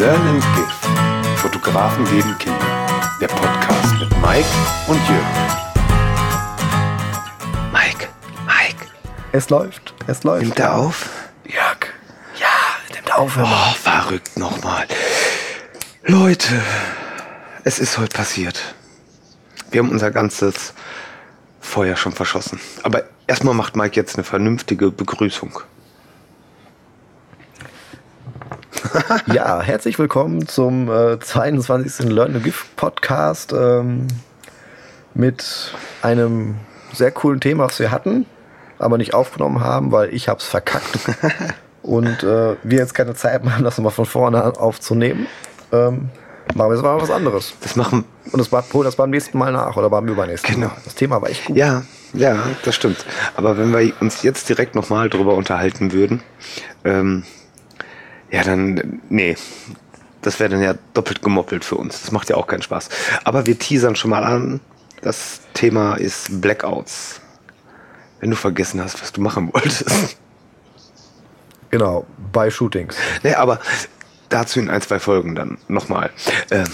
Learn and Give. Fotografen geben Kinder. Der Podcast mit Mike und Jürgen. Mike, Mike, Es läuft, es läuft. nimmt er auf? Jörg. Ja, nimmt auf. Oh, verrückt nochmal. Leute, es ist heute passiert. Wir haben unser ganzes Feuer schon verschossen. Aber erstmal macht Mike jetzt eine vernünftige Begrüßung. Ja, herzlich willkommen zum äh, 22. Learn to Give Podcast ähm, mit einem sehr coolen Thema, was wir hatten, aber nicht aufgenommen haben, weil ich hab's verkackt und äh, wir jetzt keine Zeit mehr haben, das nochmal von vorne aufzunehmen. Ähm, machen wir jetzt mal was anderes. Das machen. Und das war, hol das beim nächsten Mal nach oder beim übernächsten Genau. Mal. Das Thema war echt gut. Ja, ja, das stimmt. Aber wenn wir uns jetzt direkt nochmal drüber unterhalten würden, ähm, ja, dann, nee, das wäre dann ja doppelt gemoppelt für uns. Das macht ja auch keinen Spaß. Aber wir teasern schon mal an. Das Thema ist Blackouts. Wenn du vergessen hast, was du machen wolltest. Genau, bei Shootings. nee, aber dazu in ein, zwei Folgen dann nochmal. Ähm,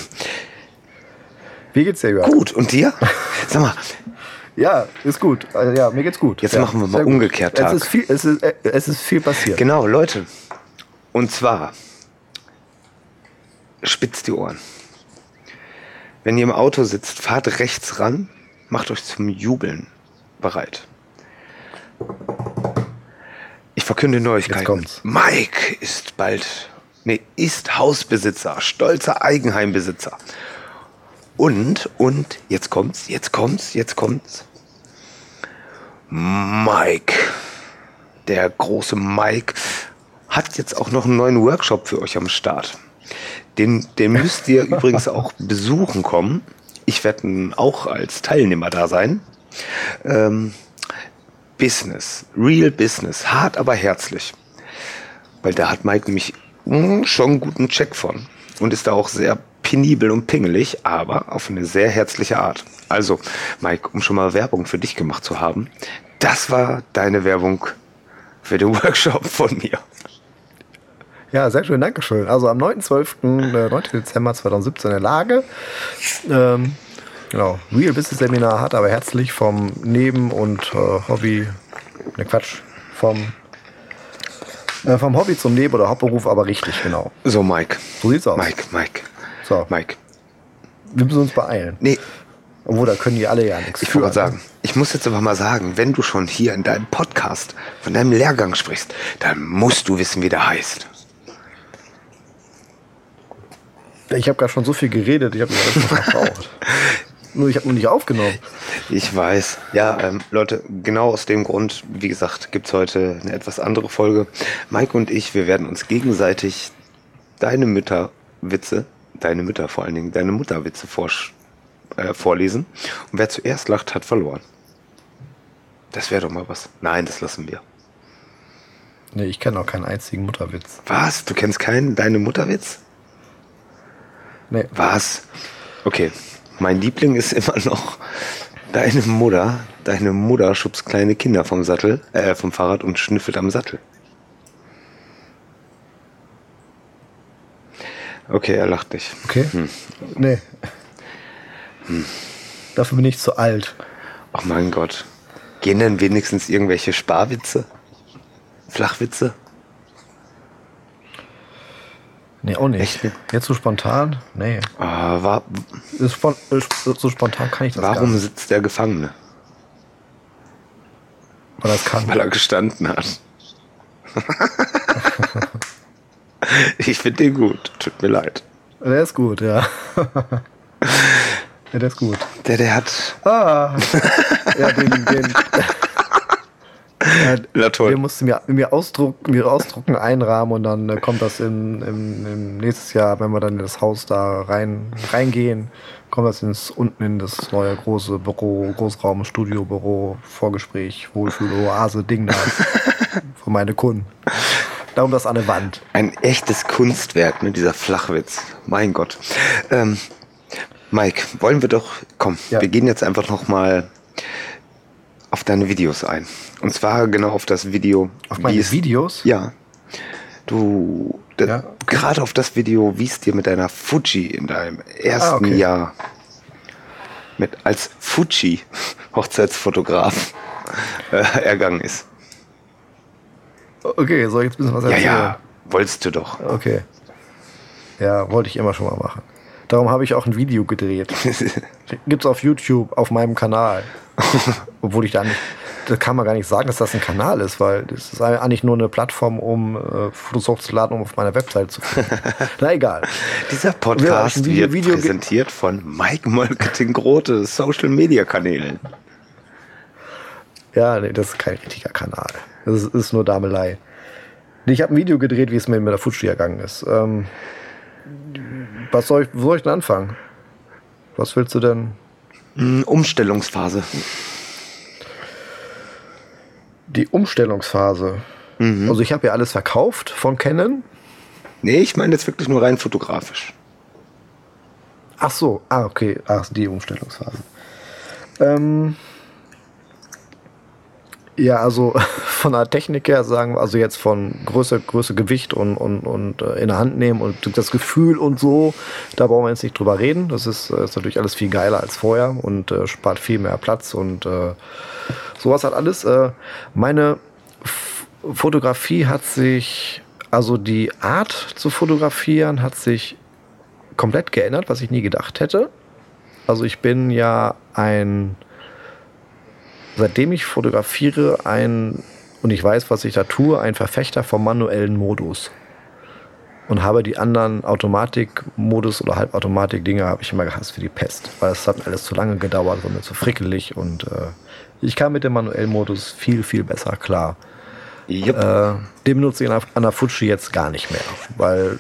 Wie geht's dir, Jörg? gut, und dir? Sag mal, Ja, ist gut. Also, ja, mir geht's gut. Jetzt ja, machen wir mal umgekehrt Tag. Es ist viel, es ist, äh, es ist viel passiert. Genau, Leute. Und zwar, spitzt die Ohren. Wenn ihr im Auto sitzt, fahrt rechts ran, macht euch zum Jubeln bereit. Ich verkünde Neuigkeiten. Mike ist bald, nee, ist Hausbesitzer, stolzer Eigenheimbesitzer. Und, und, jetzt kommt's, jetzt kommt's, jetzt kommt's. Mike, der große Mike, hat jetzt auch noch einen neuen Workshop für euch am Start. Den, den müsst ihr übrigens auch besuchen kommen. Ich werde auch als Teilnehmer da sein. Ähm, Business, Real Business, hart aber herzlich. Weil da hat Mike nämlich mm, schon einen guten Check von und ist da auch sehr penibel und pingelig, aber auf eine sehr herzliche Art. Also, Mike, um schon mal Werbung für dich gemacht zu haben, das war deine Werbung für den Workshop von mir. Ja, sehr schön, Dankeschön. Also am 9.12., äh, 9. Dezember 2017 in der Lage. Ähm, genau, Real Business Seminar hat aber herzlich vom Neben- und äh, Hobby, ne Quatsch, vom, äh, vom Hobby zum Neben- oder Hauptberuf, aber richtig, genau. So, Mike. So sieht's aus. Mike, Mike, So, Mike. wir müssen uns beeilen. Nee, Obwohl, da können die alle ja nichts ich wollte gerade sagen, ich muss jetzt aber mal sagen, wenn du schon hier in deinem Podcast von deinem Lehrgang sprichst, dann musst du wissen, wie der heißt. Ich habe gerade schon so viel geredet, ich habe mich alles schon verbraucht. Nur ich habe nur nicht aufgenommen. Ich weiß. Ja, ähm, Leute, genau aus dem Grund, wie gesagt, gibt's heute eine etwas andere Folge. Mike und ich, wir werden uns gegenseitig deine Mütterwitze, deine Mütter vor allen Dingen, deine Mutterwitze vorsch- äh, vorlesen. Und wer zuerst lacht, hat verloren. Das wäre doch mal was. Nein, das lassen wir. Nee, ich kenne auch keinen einzigen Mutterwitz. Was? Du kennst keinen deine Mutterwitz? Nee. Was? Okay. Mein Liebling ist immer noch deine Mutter. Deine Mutter schubst kleine Kinder vom Sattel, äh, vom Fahrrad und schnüffelt am Sattel. Okay, er lacht nicht. Okay? Nee. Dafür bin ich zu alt. Ach mein Gott. Gehen denn wenigstens irgendwelche Sparwitze? Flachwitze? Nee, auch nicht. Echt? Jetzt so spontan? Nee. Ah, wa Ist spon äh, sp- so spontan kann ich das gar warum nicht. sitzt der Gefangene? Weil das kann. Weil er gestanden hat. ich finde den gut. Tut mir leid. Der ist gut, ja. ja, der ist gut. Der, der hat. Ah. Ja, den, den, ja, Na toll. den musst du mir, mir, ausdrucken, mir ausdrucken, einrahmen und dann äh, kommt das in, im, im nächstes Jahr, wenn wir dann in das Haus da rein, reingehen, kommt das ins, unten in das neue große Büro, Großraum, Studio, Büro, Vorgespräch, Wohlfühl, Oase, Ding da. für meine Kunden. Darum das an der Wand. Ein echtes Kunstwerk, ne, dieser Flachwitz. Mein Gott. Ähm, Mike, wollen wir doch, komm, Ja. wir gehen jetzt einfach noch mal auf deine Videos ein. Und zwar genau auf das Video. Auf meine es- Videos? Ja. Du, Ja. gerade auf das Video, wie es dir mit deiner Fuji in deinem ersten Ah, okay. Jahr mit als Fuji Hochzeitsfotograf äh, ergangen ist. Okay, soll ich jetzt ein bisschen was Ja, erzählen? ja, wolltest du doch. Okay. Ja, wollte ich immer schon mal machen. Darum habe ich auch ein Video gedreht. Gibt's auf YouTube, auf meinem Kanal. Obwohl ich da nicht, das kann man gar nicht sagen, dass das ein Kanal ist, weil das ist eigentlich nur eine Plattform, um äh, Fotos hochzuladen, um auf meiner Website zu finden. Na egal. Dieser Podcast Video- wird Video präsentiert von Mike Molketing Grote Social Media Kanälen. Ja, nee, das ist kein richtiger Kanal. Das ist, ist nur Damelei. Ich habe ein Video gedreht, wie es mir mit der Fuji ergangen ist. Ähm, was soll ich, wo soll ich denn anfangen? Was willst du denn? Mm, Umstellungsphase. Die Umstellungsphase. Also ich habe ja alles verkauft von Canon. Nee, ich meine jetzt wirklich nur rein fotografisch. Ach so, ah okay, ach die Umstellungsphase. Ähm, ja, also von der Technik her sagen wir, also jetzt von Größe, Größe, Gewicht und, und, und äh, in der Hand nehmen und das Gefühl und so, da brauchen wir jetzt nicht drüber reden. Das ist, äh, ist natürlich alles viel geiler als vorher und äh, spart viel mehr Platz und äh, sowas hat alles. Äh, meine F Fotografie hat sich, also die Art zu fotografieren hat sich komplett geändert, was ich nie gedacht hätte. Also ich bin ja ein, seitdem ich fotografiere, ein, und ich weiß, was ich da tue, ein Verfechter vom manuellen Modus. Und habe die anderen Automatikmodus oder Halbautomatik-Dinge habe ich immer gehasst wie die Pest. Weil es hat mir alles zu lange gedauert, war mir zu frickelig und äh, ich kam mit dem manuellen Modus viel, viel besser klar. Jupp. Äh, den benutze ich an der, an der Fuji jetzt gar nicht mehr, weil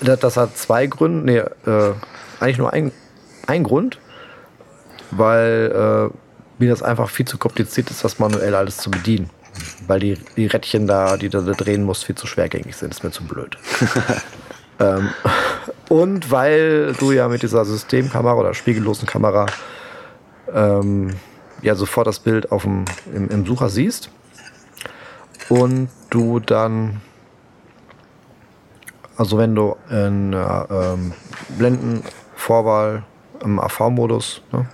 das, das hat zwei Gründe, nee, äh, eigentlich nur ein, ein Grund, weil äh, mir das einfach viel zu kompliziert ist, das manuell alles zu bedienen. Weil die, die Rädchen da, die du da drehen musst, viel zu schwergängig sind. Ist mir zu blöd. ähm, und weil du ja mit dieser Systemkamera oder spiegellosen Kamera ähm, ja sofort das Bild auf dem, im, im Sucher siehst und du dann, also wenn du in äh, ähm, Blendenvorwahl im AV-Modus ne,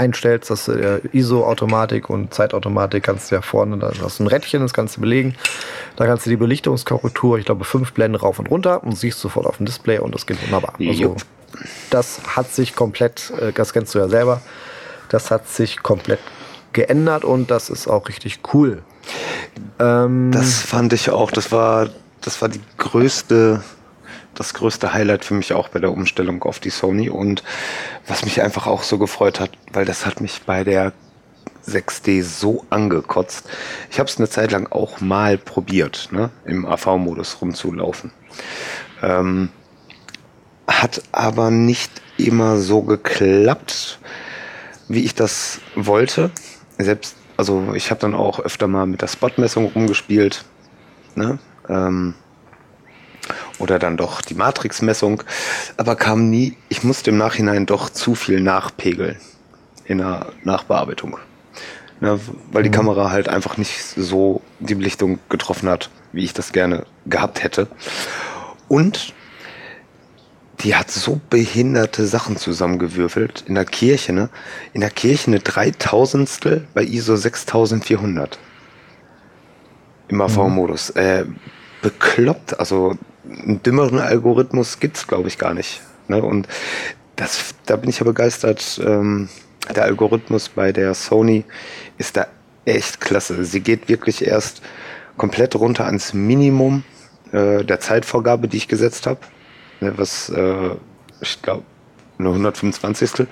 einstellst, dass äh, ISO-Automatik und Zeitautomatik kannst du ja vorne, da hast du ein Rädchen, das kannst du belegen. Da kannst du die Belichtungskorrektur, ich glaube, fünf Blenden rauf und runter und siehst sofort auf dem Display und das geht wunderbar. Also, das hat sich komplett, äh, das kennst du ja selber, das hat sich komplett geändert und das ist auch richtig cool. Ähm, Das fand ich auch. Das war, das war die größte, das größte Highlight für mich auch bei der Umstellung auf die Sony und was mich einfach auch so gefreut hat, weil das hat mich bei der 6D so angekotzt. Ich habe es eine Zeit lang auch mal probiert, ne, im AV-Modus rumzulaufen. Ähm, hat aber nicht immer so geklappt, wie ich das wollte. Selbst, also ich habe dann auch öfter mal mit der Spotmessung rumgespielt. Ne? Ähm, oder dann doch die Matrixmessung. Aber kam nie, ich musste im Nachhinein doch zu viel nachpegeln in der Nachbearbeitung. Ne? Weil die Kamera halt einfach nicht so die Belichtung getroffen hat, wie ich das gerne gehabt hätte. Und die hat so behinderte Sachen zusammengewürfelt in der Kirche, ne? In der Kirche eine Dreitausendstel bei ISO 6400. Im AV-Modus. Äh, bekloppt, also einen dümmeren Algorithmus gibt's glaube ich, gar nicht. Ne? Und das, da bin ich ja begeistert. Ähm, der Algorithmus bei der Sony ist da echt klasse. Sie geht wirklich erst komplett runter ans Minimum äh, der Zeitvorgabe, die ich gesetzt habe ne, was äh, ich glaube eine 125.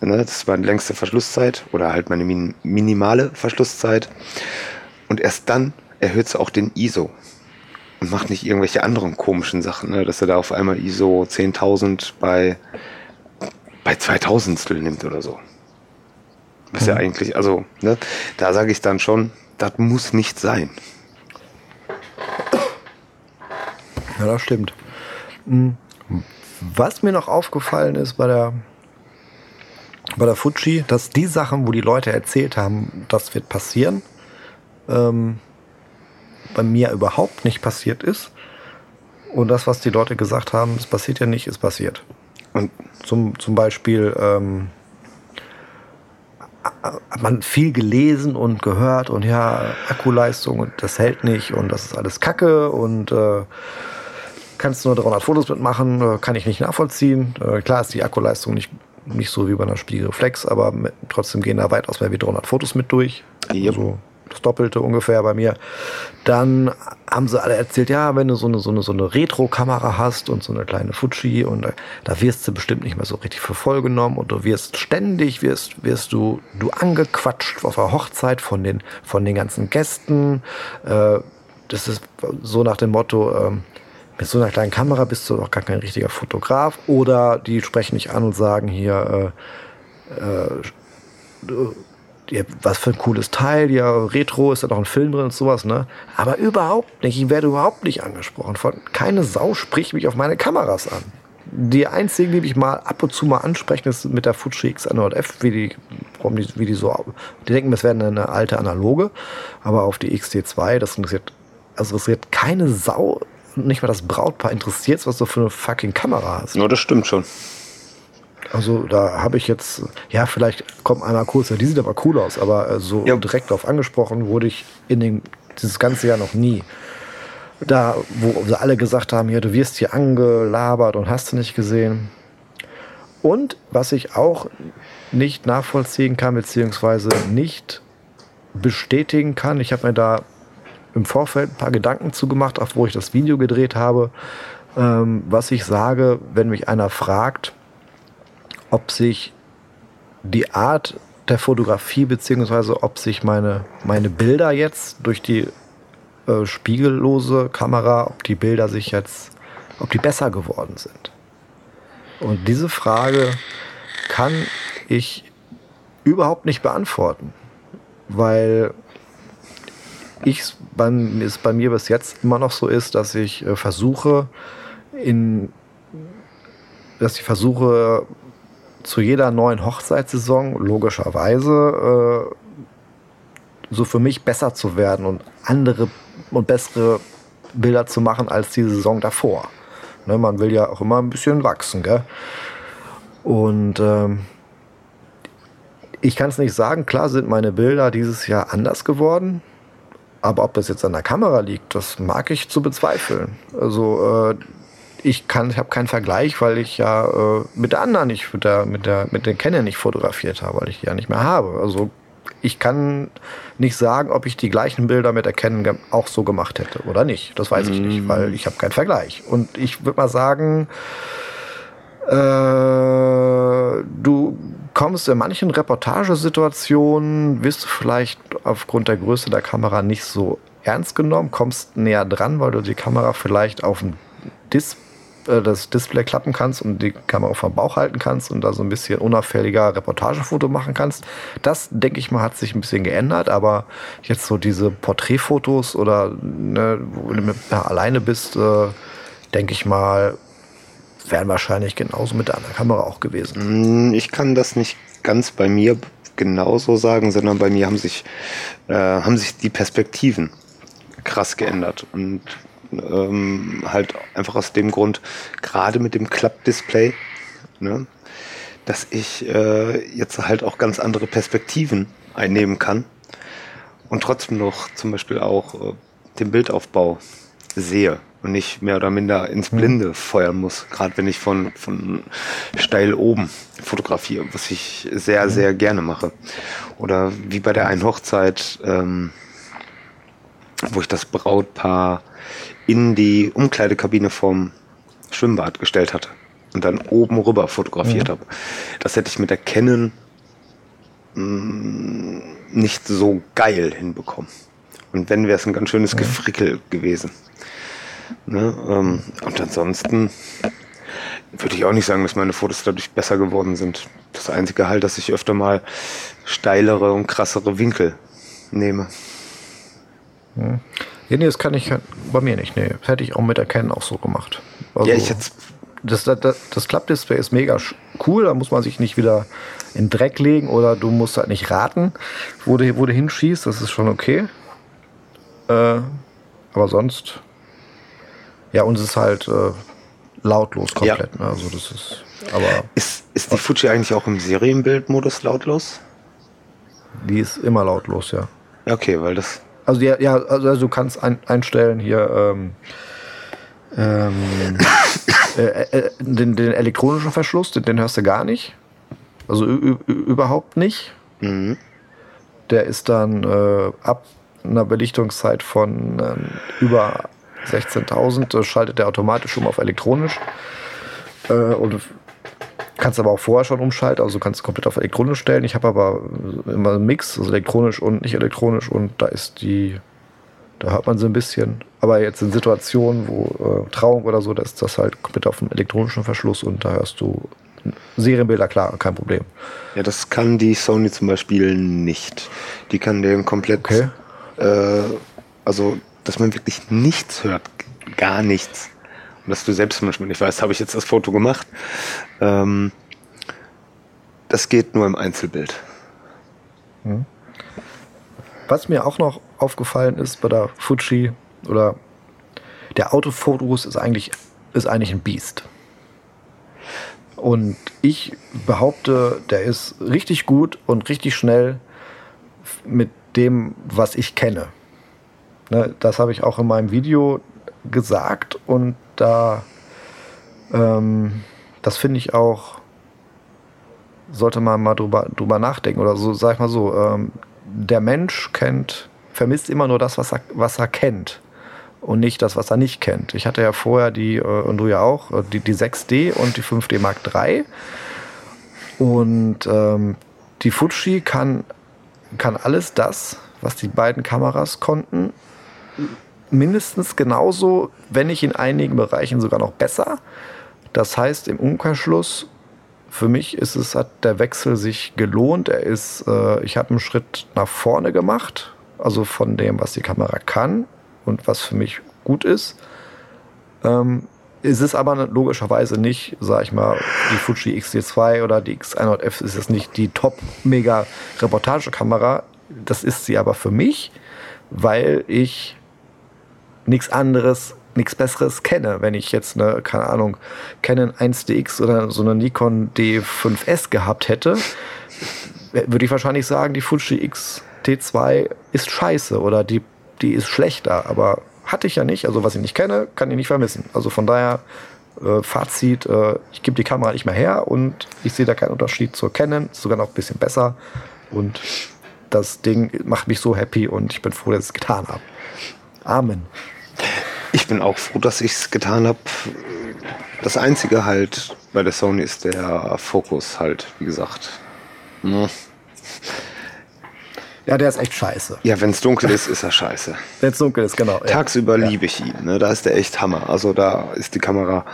Ne, das war die längste Verschlusszeit oder halt meine min minimale Verschlusszeit. Und erst dann erhöht es auch den ISO macht nicht irgendwelche anderen komischen Sachen, ne, dass er da auf einmal ISO 10.000 bei bei 2000 nimmt oder so. Was ja eigentlich, also, ne, da sage ich dann schon, das muss nicht sein. Ja, das stimmt. Hm. Was mir noch aufgefallen ist bei der, bei der Fuji, dass die Sachen, wo die Leute erzählt haben, das wird passieren, ähm, bei mir überhaupt nicht passiert ist. Und das, was die Leute gesagt haben, es passiert ja nicht, ist passiert. Und zum, zum Beispiel ähm, hat man viel gelesen und gehört und ja, Akkuleistung und das hält nicht und das ist alles Kacke und äh, kannst nur 300 Fotos mitmachen, äh, kann ich nicht nachvollziehen. Äh, klar ist die Akkuleistung nicht, nicht so wie bei einer Spiegelreflex, aber mit, trotzdem gehen da weitaus mehr wie 300 Fotos mit durch. Yep. Also das Doppelte ungefähr bei mir. Dann haben sie alle erzählt, ja, wenn du so eine, so eine, so eine Retro-Kamera hast und so eine kleine Fuji und da, da wirst du bestimmt nicht mehr so richtig für voll genommen und du wirst ständig, wirst, wirst du, du angequatscht auf der Hochzeit von den, von den ganzen Gästen. Äh, das ist so nach dem Motto, ähm, mit so einer kleinen Kamera bist du auch gar kein richtiger Fotograf oder die sprechen dich an und sagen hier, äh, äh, ja, was für ein cooles Teil, ja, Retro, ist da noch ein Film drin und sowas, ne? Aber überhaupt nicht, ich werde überhaupt nicht angesprochen. Von, keine Sau spricht mich auf meine Kameras an. Die einzigen, die mich mal ab und zu mal ansprechen, ist mit der Fuji X100F, wie die, warum die, wie die so, die denken, das wäre eine alte Analoge, aber auf die XT2, das interessiert, also interessiert keine Sau, nicht mal das Brautpaar interessiert, was du für eine fucking Kamera hast. Ja, das stimmt schon. Also da habe ich jetzt, ja, vielleicht kommt einer kurz, die sieht aber cool aus, aber äh, so ja. direkt darauf angesprochen wurde ich in den, dieses ganze Jahr noch nie. Da, wo alle gesagt haben, ja, du wirst hier angelabert und hast du nicht gesehen. Und was ich auch nicht nachvollziehen kann, beziehungsweise nicht bestätigen kann, ich habe mir da im Vorfeld ein paar Gedanken zugemacht, auch wo ich das Video gedreht habe, ähm, was ich sage, wenn mich einer fragt, ob sich die Art der Fotografie beziehungsweise ob sich meine, meine Bilder jetzt durch die äh, spiegellose Kamera, ob die Bilder sich jetzt, ob die besser geworden sind. Und diese Frage kann ich überhaupt nicht beantworten, weil ich es bei mir bis jetzt immer noch so ist, dass ich äh, versuche, in, dass ich versuche, zu jeder neuen Hochzeitssaison logischerweise äh, so für mich besser zu werden und andere und bessere Bilder zu machen als die Saison davor. Ne, man will ja auch immer ein bisschen wachsen, gell? Und ähm, ich kann es nicht sagen, klar sind meine Bilder dieses Jahr anders geworden. Aber ob das jetzt an der Kamera liegt, das mag ich zu bezweifeln. Also äh, ich kann, ich habe keinen Vergleich, weil ich ja äh, mit der anderen nicht, mit der, mit der, mit den Canon nicht fotografiert habe, weil ich die ja nicht mehr habe. Also ich kann nicht sagen, ob ich die gleichen Bilder mit der Canon auch so gemacht hätte oder nicht. Das weiß ich nicht, mm. weil ich habe keinen Vergleich. Und ich würde mal sagen, äh, du kommst in manchen Reportagesituationen, wirst du vielleicht aufgrund der Größe der Kamera nicht so ernst genommen, kommst näher dran, weil du die Kamera vielleicht auf dem Display äh, das Display klappen kannst und die Kamera vom Bauch halten kannst und da so ein bisschen unauffälliger Reportagefoto machen kannst. Das, denke ich mal, hat sich ein bisschen geändert, aber jetzt so diese Porträtfotos oder ne, wo du mit, ja, alleine bist, äh, denke ich mal, wären wahrscheinlich genauso mit der anderen Kamera auch gewesen. Mm, ich kann das nicht ganz bei mir genauso sagen, sondern bei mir haben sich, äh, haben sich die Perspektiven krass geändert. Und ähm, halt einfach aus dem Grund, gerade mit dem Klappdisplay, ne, dass ich äh, jetzt halt auch ganz andere Perspektiven einnehmen kann und trotzdem noch zum Beispiel auch äh, den Bildaufbau sehe und nicht mehr oder minder ins mhm. Blinde feuern muss, gerade wenn ich von, von steil oben fotografiere, was ich sehr, mhm. sehr gerne mache. Oder wie bei der einen Hochzeit, ähm, wo ich das Brautpaar in die Umkleidekabine vom Schwimmbad gestellt hatte und dann oben rüber fotografiert mhm. habe. Das hätte ich mit der Canon mh, mm, nicht so geil hinbekommen. Und wenn wäre es ein ganz schönes mhm. Gefrickel gewesen. Ne? Ähm, und ansonsten würde ich auch nicht sagen, dass meine Fotos dadurch besser geworden sind. Das einzige halt, dass ich öfter mal steilere und krassere Winkel nehme. Mhm. Ja, nee, das kann ich bei mir nicht. Nee, das hätte ich auch mit Erkennen auch so gemacht. Also, ja, ich jetzt das, das, das Klappdisplay ist mega cool, da muss man sich nicht wieder in Dreck legen oder du musst halt nicht raten, wo du, wo du hinschießt, das ist schon okay. Äh, aber sonst, ja, uns ist halt äh, lautlos komplett. Ja. Ne? Also das ist, aber ist, ist die Fuji eigentlich auch im Serienbildmodus lautlos? Die ist immer lautlos, ja. Okay, weil das. Also ja, ja also, also du kannst ein, einstellen hier ähm, ähm, äh, äh, den, den, elektronischen Verschluss, den, den, hörst du gar nicht. Also überhaupt nicht. Mhm. Der ist dann äh, ab einer Belichtungszeit von äh, über 16.000 schaltet der automatisch um auf elektronisch. Äh, und kannst aber auch vorher schon umschalten, also du kannst komplett auf elektronisch stellen. Ich habe aber immer einen Mix, also elektronisch und nicht elektronisch und da ist die, da hört man sie ein bisschen. Aber jetzt in Situationen, wo äh, Trauung oder so, da ist das halt komplett auf dem elektronischen Verschluss und da hörst du Serienbilder, klar, kein Problem. Ja, das kann die Sony zum Beispiel nicht. Die kann den komplett, okay. äh, also dass man wirklich nichts hört, gar nichts dass du selbst manchmal nicht weißt, habe ich jetzt das Foto gemacht. Ähm, das geht nur im Einzelbild. Hm. Was mir auch noch aufgefallen ist bei der Fuji oder der Autofokus ist eigentlich, ist eigentlich ein Biest. Und ich behaupte, der ist richtig gut und richtig schnell mit dem, was ich kenne. Ne, das habe ich auch in meinem Video gesagt und da, ähm, das finde ich auch, sollte man mal drüber, drüber nachdenken oder so, sag ich mal so, ähm, der Mensch kennt, vermisst immer nur das, was er, was er kennt und nicht das, was er nicht kennt. Ich hatte ja vorher die, äh, und du ja auch, äh, die, die 6D und die 5D Mark III. Und ähm, die Fuji kann, kann alles das, was die beiden Kameras konnten, mindestens genauso, wenn nicht in einigen Bereichen sogar noch besser. Das heißt, im Umkehrschluss, für mich ist es, hat der Wechsel sich gelohnt. Er ist, äh, ich habe einen Schritt nach vorne gemacht, also von dem, was die Kamera kann und was für mich gut ist. Ähm, ist es aber logischerweise nicht, sag ich mal, die Fuji X-T2 oder die X100F ist es nicht die Top-Mega-Reportagekamera. Das ist sie aber für mich, weil ich nichts anderes, nichts Besseres kenne. Wenn ich jetzt eine, keine Ahnung, Canon 1DX oder so eine Nikon D5S gehabt hätte, würde ich wahrscheinlich sagen, die Fuji X T2 ist scheiße oder die, die ist schlechter. Aber hatte ich ja nicht. Also was ich nicht kenne, kann ich nicht vermissen. Also von daher äh, Fazit, äh, ich gebe die Kamera nicht mehr her und ich sehe da keinen Unterschied zur Canon, sogar noch ein bisschen besser. Und das Ding macht mich so happy und ich bin froh, dass ich es getan habe. Amen. Ich bin auch froh, dass ich es getan habe. Das Einzige halt bei der Sony ist der Fokus halt, wie gesagt. Hm. Ja, der ist echt scheiße. Ja, wenn es dunkel ist, ist er scheiße. Wenn es dunkel ist, genau. Tagsüber ja. liebe ich ihn. Ne? Da ist der echt Hammer. Also da ist die Kamera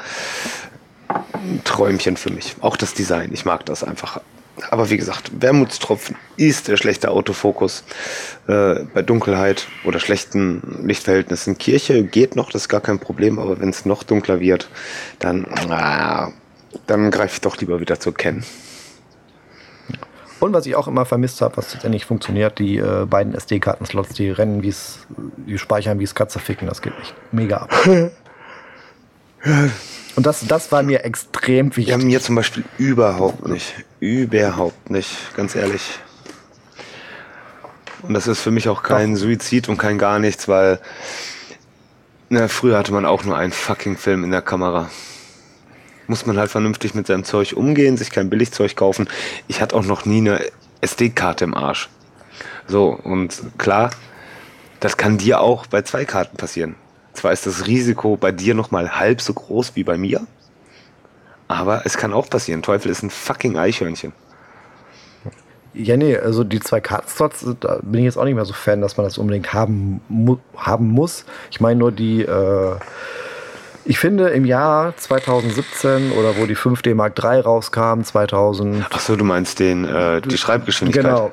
ein Träumchen für mich. Auch das Design. Ich mag das einfach aber wie gesagt, Wermutstropfen ist der schlechte Autofokus äh, bei Dunkelheit oder schlechten Lichtverhältnissen. Kirche geht noch, das ist gar kein Problem, aber wenn es noch dunkler wird, dann, äh, dann greife ich doch lieber wieder zu Ken. Und was ich auch immer vermisst habe, was jetzt endlich funktioniert, die äh, beiden SD-Karten-Slots, die rennen wie es, die speichern wie es Katze ficken, das geht nicht mega ab. Und das, das war mir extrem wichtig. Ja, mir zum Beispiel überhaupt nicht. Überhaupt nicht, ganz ehrlich. Und das ist für mich auch kein Doch. Suizid und kein gar nichts, weil na, früher hatte man auch nur einen fucking Film in der Kamera. Muss man halt vernünftig mit seinem Zeug umgehen, sich kein Billigzeug kaufen. Ich hatte auch noch nie eine SD-Karte im Arsch. So, und klar, das kann dir auch bei zwei Karten passieren. Zwar ist das Risiko bei dir noch mal halb so groß wie bei mir, aber es kann auch passieren. Teufel ist ein fucking Eichhörnchen. Ja, nee, also die zwei Kartenslots, da bin ich jetzt auch nicht mehr so Fan, dass man das unbedingt haben, mu haben muss. Ich meine nur die, äh, ich finde im Jahr 2017 oder wo die 5D Mark III rauskam, 2000. Achso, du meinst den, äh, die Schreibgeschwindigkeit. Genau,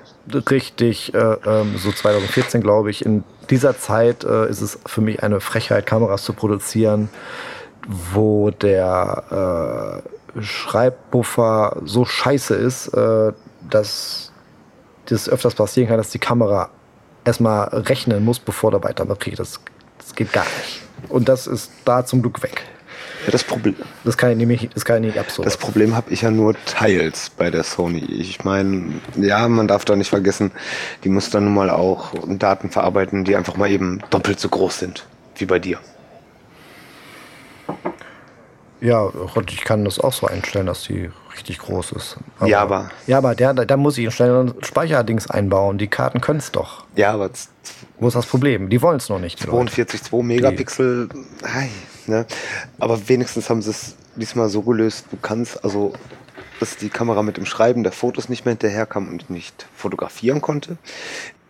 richtig, äh, ähm, so 2014 glaube ich. In dieser Zeit äh, ist es für mich eine Frechheit, Kameras zu produzieren, wo der äh, Schreibbuffer so scheiße ist, äh, dass das öfters passieren kann, dass die Kamera erstmal rechnen muss, bevor der weitermacht. Das Das geht gar nicht. Und das ist da zum Glück weg. Ja, das Problem, Das kann ich nämlich, das kann ich nicht absurd. das Problem habe ich ja nur teils bei der Sony. Ich meine, ja, man darf da nicht vergessen, die muss dann nun mal auch Daten verarbeiten, die einfach mal eben doppelt so groß sind wie bei dir. Ja, ich kann das auch so einstellen, dass die richtig groß ist. Ja, aber- Ja, aber der, da muss ich schnelleren Speicherdings einbauen. Die Karten können es doch. Ja, aber Wo ist das Problem? Die wollen es noch nicht. Die Leute. 42,2 Megapixel, hi, ne? aber wenigstens haben sie es diesmal so gelöst, du kannst, also, dass die Kamera mit dem Schreiben der Fotos nicht mehr hinterherkam und nicht fotografieren konnte.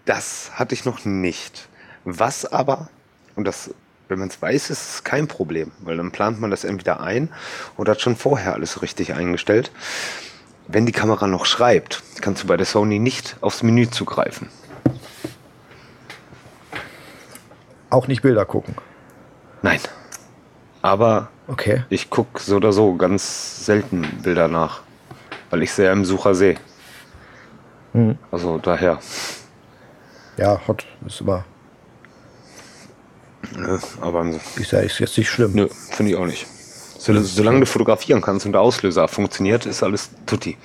Das hatte ich noch nicht. Was aber, und das, wenn man es weiß, ist es kein Problem, weil dann plant man das entweder ein oder hat schon vorher alles richtig eingestellt. Wenn die Kamera noch schreibt, kannst du bei der Sony nicht aufs Menü zugreifen. Auch nicht Bilder gucken. Nein. Aber Okay. Ich gucke so oder so ganz selten Bilder nach, weil ich sehr im Sucher sehe. Hm. Also daher. Ja, Hot ist immer. Nö, aber Ist ja ist jetzt nicht schlimm. nö, finde ich auch nicht. So, solange du fotografieren kannst und der Auslöser funktioniert, ist alles tutti.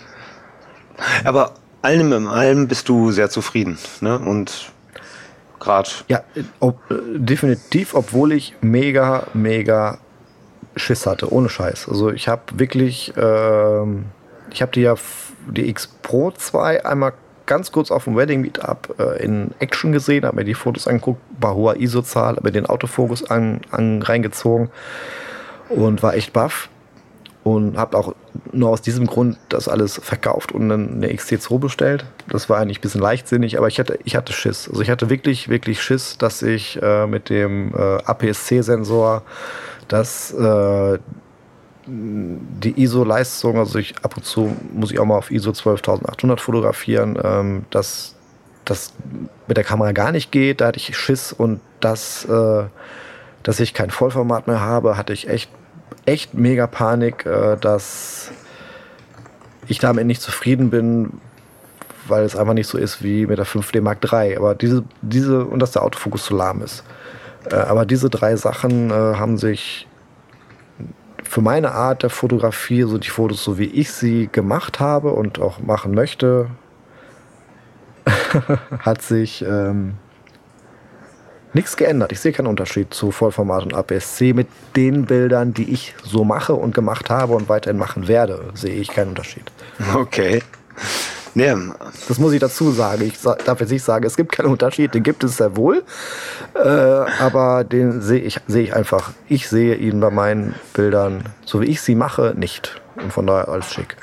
Aber allem in allem bist du sehr zufrieden. Ne? Und gerade, Ja, ob, definitiv, obwohl ich mega, mega Schiss hatte, ohne Scheiß. Also ich habe wirklich, ähm, ich habe die ja die X Pro 2 einmal ganz kurz auf dem Wedding Meetup äh, in Action gesehen, habe mir die Fotos angeguckt, bei hoher ISO-Zahl, habe mir den Autofokus an, an, reingezogen und war echt baff. Und habe auch nur aus diesem Grund das alles verkauft und dann eine XT2 bestellt. Das war eigentlich ein bisschen leichtsinnig, aber ich hatte, ich hatte Schiss. Also ich hatte wirklich, wirklich Schiss, dass ich äh, mit dem äh, APS-C-Sensor das äh, die ISO-Leistung, also ich ab und zu muss ich auch mal auf ISO 12800 fotografieren, ähm, dass das mit der Kamera gar nicht geht. Da hatte ich Schiss und das, äh, dass ich kein Vollformat mehr habe, hatte ich echt, echt mega Panik, äh, dass ich damit nicht zufrieden bin, weil es einfach nicht so ist wie mit der 5D Mark III. Aber diese, diese und dass der Autofokus zu lahm ist. Äh, aber diese drei Sachen äh, haben sich für meine Art der Fotografie, so die Fotos, so wie ich sie gemacht habe und auch machen möchte, hat sich ähm, nichts geändert. Ich sehe keinen Unterschied zu Vollformat und APS-C. Mit den Bildern, die ich so mache und gemacht habe und weiterhin machen werde, sehe ich keinen Unterschied. okay. Nee, Das muss ich dazu sagen. Ich darf jetzt nicht sagen, es gibt keinen Unterschied, den gibt es sehr wohl. Äh, aber den sehe ich, sehe ich einfach. Ich sehe ihn bei meinen Bildern, so wie ich sie mache, nicht. Und von daher alles schick.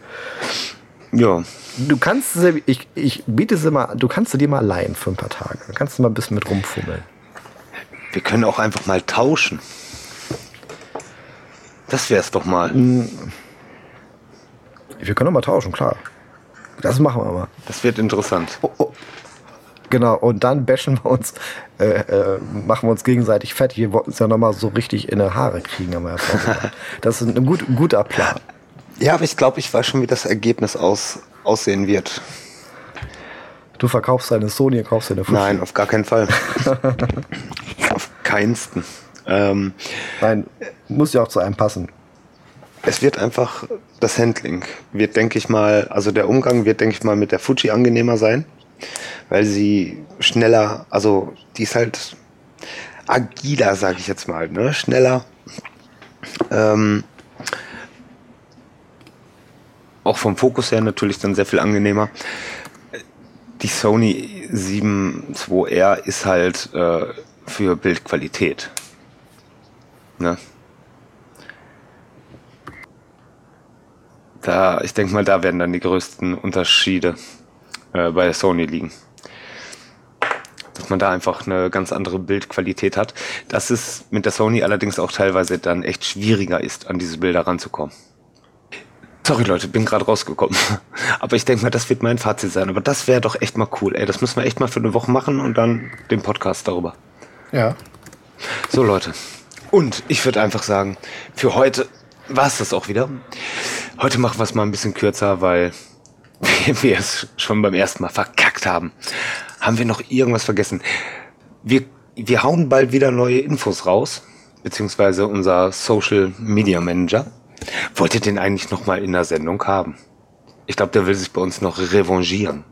ja. Du kannst sie, ich, ich biete sie mal, du kannst sie dir mal leihen für ein paar Tage. Da kannst du mal ein bisschen mit rumfummeln. Wir können auch einfach mal tauschen. Das wär's doch mal. Wir können doch mal tauschen, klar. Das machen wir mal. Das wird interessant. Oh, oh. Genau, und dann bashen wir uns, äh, äh, machen wir uns gegenseitig fett. Wir wollten uns ja nochmal so richtig in die Haare kriegen. Haben wir ja das ist ein gut, guter Plan. Ja, aber ich glaube, ich weiß schon, wie das Ergebnis aus, aussehen wird. Du verkaufst deine Sony, kaufst deine Fuji. Nein, auf gar keinen Fall. auf keinsten. Ähm, Nein, muss ja auch zu einem passen. Es wird einfach, das Handling wird, denke ich mal, also der Umgang wird, denke ich mal, mit der Fuji angenehmer sein, weil sie schneller, also die ist halt agiler, sage ich jetzt mal, ne? schneller. Ähm, auch vom Fokus her natürlich dann sehr viel angenehmer. Die Sony 7 II R ist halt äh, für Bildqualität. Ne? Da, ich denke mal, da werden dann die größten Unterschiede äh, bei Sony liegen. Dass man da einfach eine ganz andere Bildqualität hat. Dass es mit der Sony allerdings auch teilweise dann echt schwieriger ist, an diese Bilder ranzukommen. Sorry Leute, bin gerade rausgekommen. Aber ich denke mal, das wird mein Fazit sein. Aber das wäre doch echt mal cool. Ey, das müssen wir echt mal für eine Woche machen und dann den Podcast darüber. Ja. So Leute. Und ich würde einfach sagen, für heute war es das auch wieder. Heute machen wir es mal ein bisschen kürzer, weil wir, es schon beim ersten Mal verkackt haben. Haben wir noch irgendwas vergessen? Wir wir hauen bald wieder neue Infos raus, beziehungsweise unser Social Media Manager. Wollt ihr den eigentlich noch mal in der Sendung haben? Ich glaube, der will sich bei uns noch revanchieren.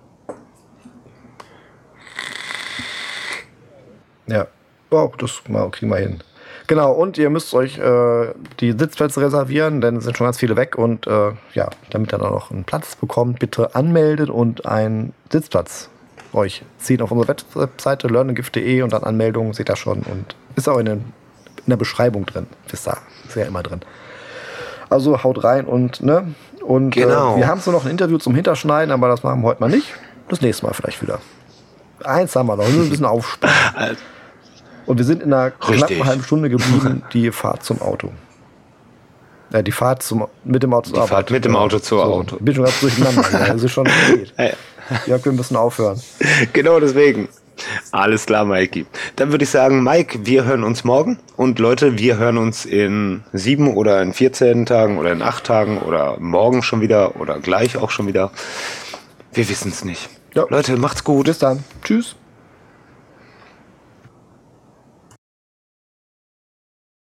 Ja, oh, das kriegen wir hin. Genau, und ihr müsst euch äh, die Sitzplätze reservieren, denn es sind schon ganz viele weg. Und äh, ja, damit ihr dann noch einen Platz bekommt, bitte anmelden und einen Sitzplatz euch ziehen auf unsere Webseite learninggift.de und dann Anmeldungen seht ihr schon und ist auch in, den, in der Beschreibung drin. Ist da, ist ja immer drin. Also haut rein und ne. Und genau. äh, wir haben so noch ein Interview zum Hinterschneiden, aber das machen wir heute mal nicht. Das nächste Mal vielleicht wieder. Eins haben wir noch, ein bisschen aufspannen. Und wir sind in einer knappen halben Stunde geblieben, die Fahrt zum Auto. Ja, die Fahrt zum, mit dem Auto zur die Arbeit. Fahrt mit dem Auto zur so, Auto. Ich bin schon ganz durcheinander. ja, das ist schon spät. Ja, wir müssen aufhören. Genau deswegen. Alles klar, Mikey. Dann würde ich sagen, Mike, wir hören uns morgen. Und Leute, wir hören uns in sieben oder in 14 Tagen oder in acht Tagen oder morgen schon wieder oder gleich auch schon wieder. Wir wissen es nicht. Ja. Leute, macht's gut. Bis dann. Tschüss.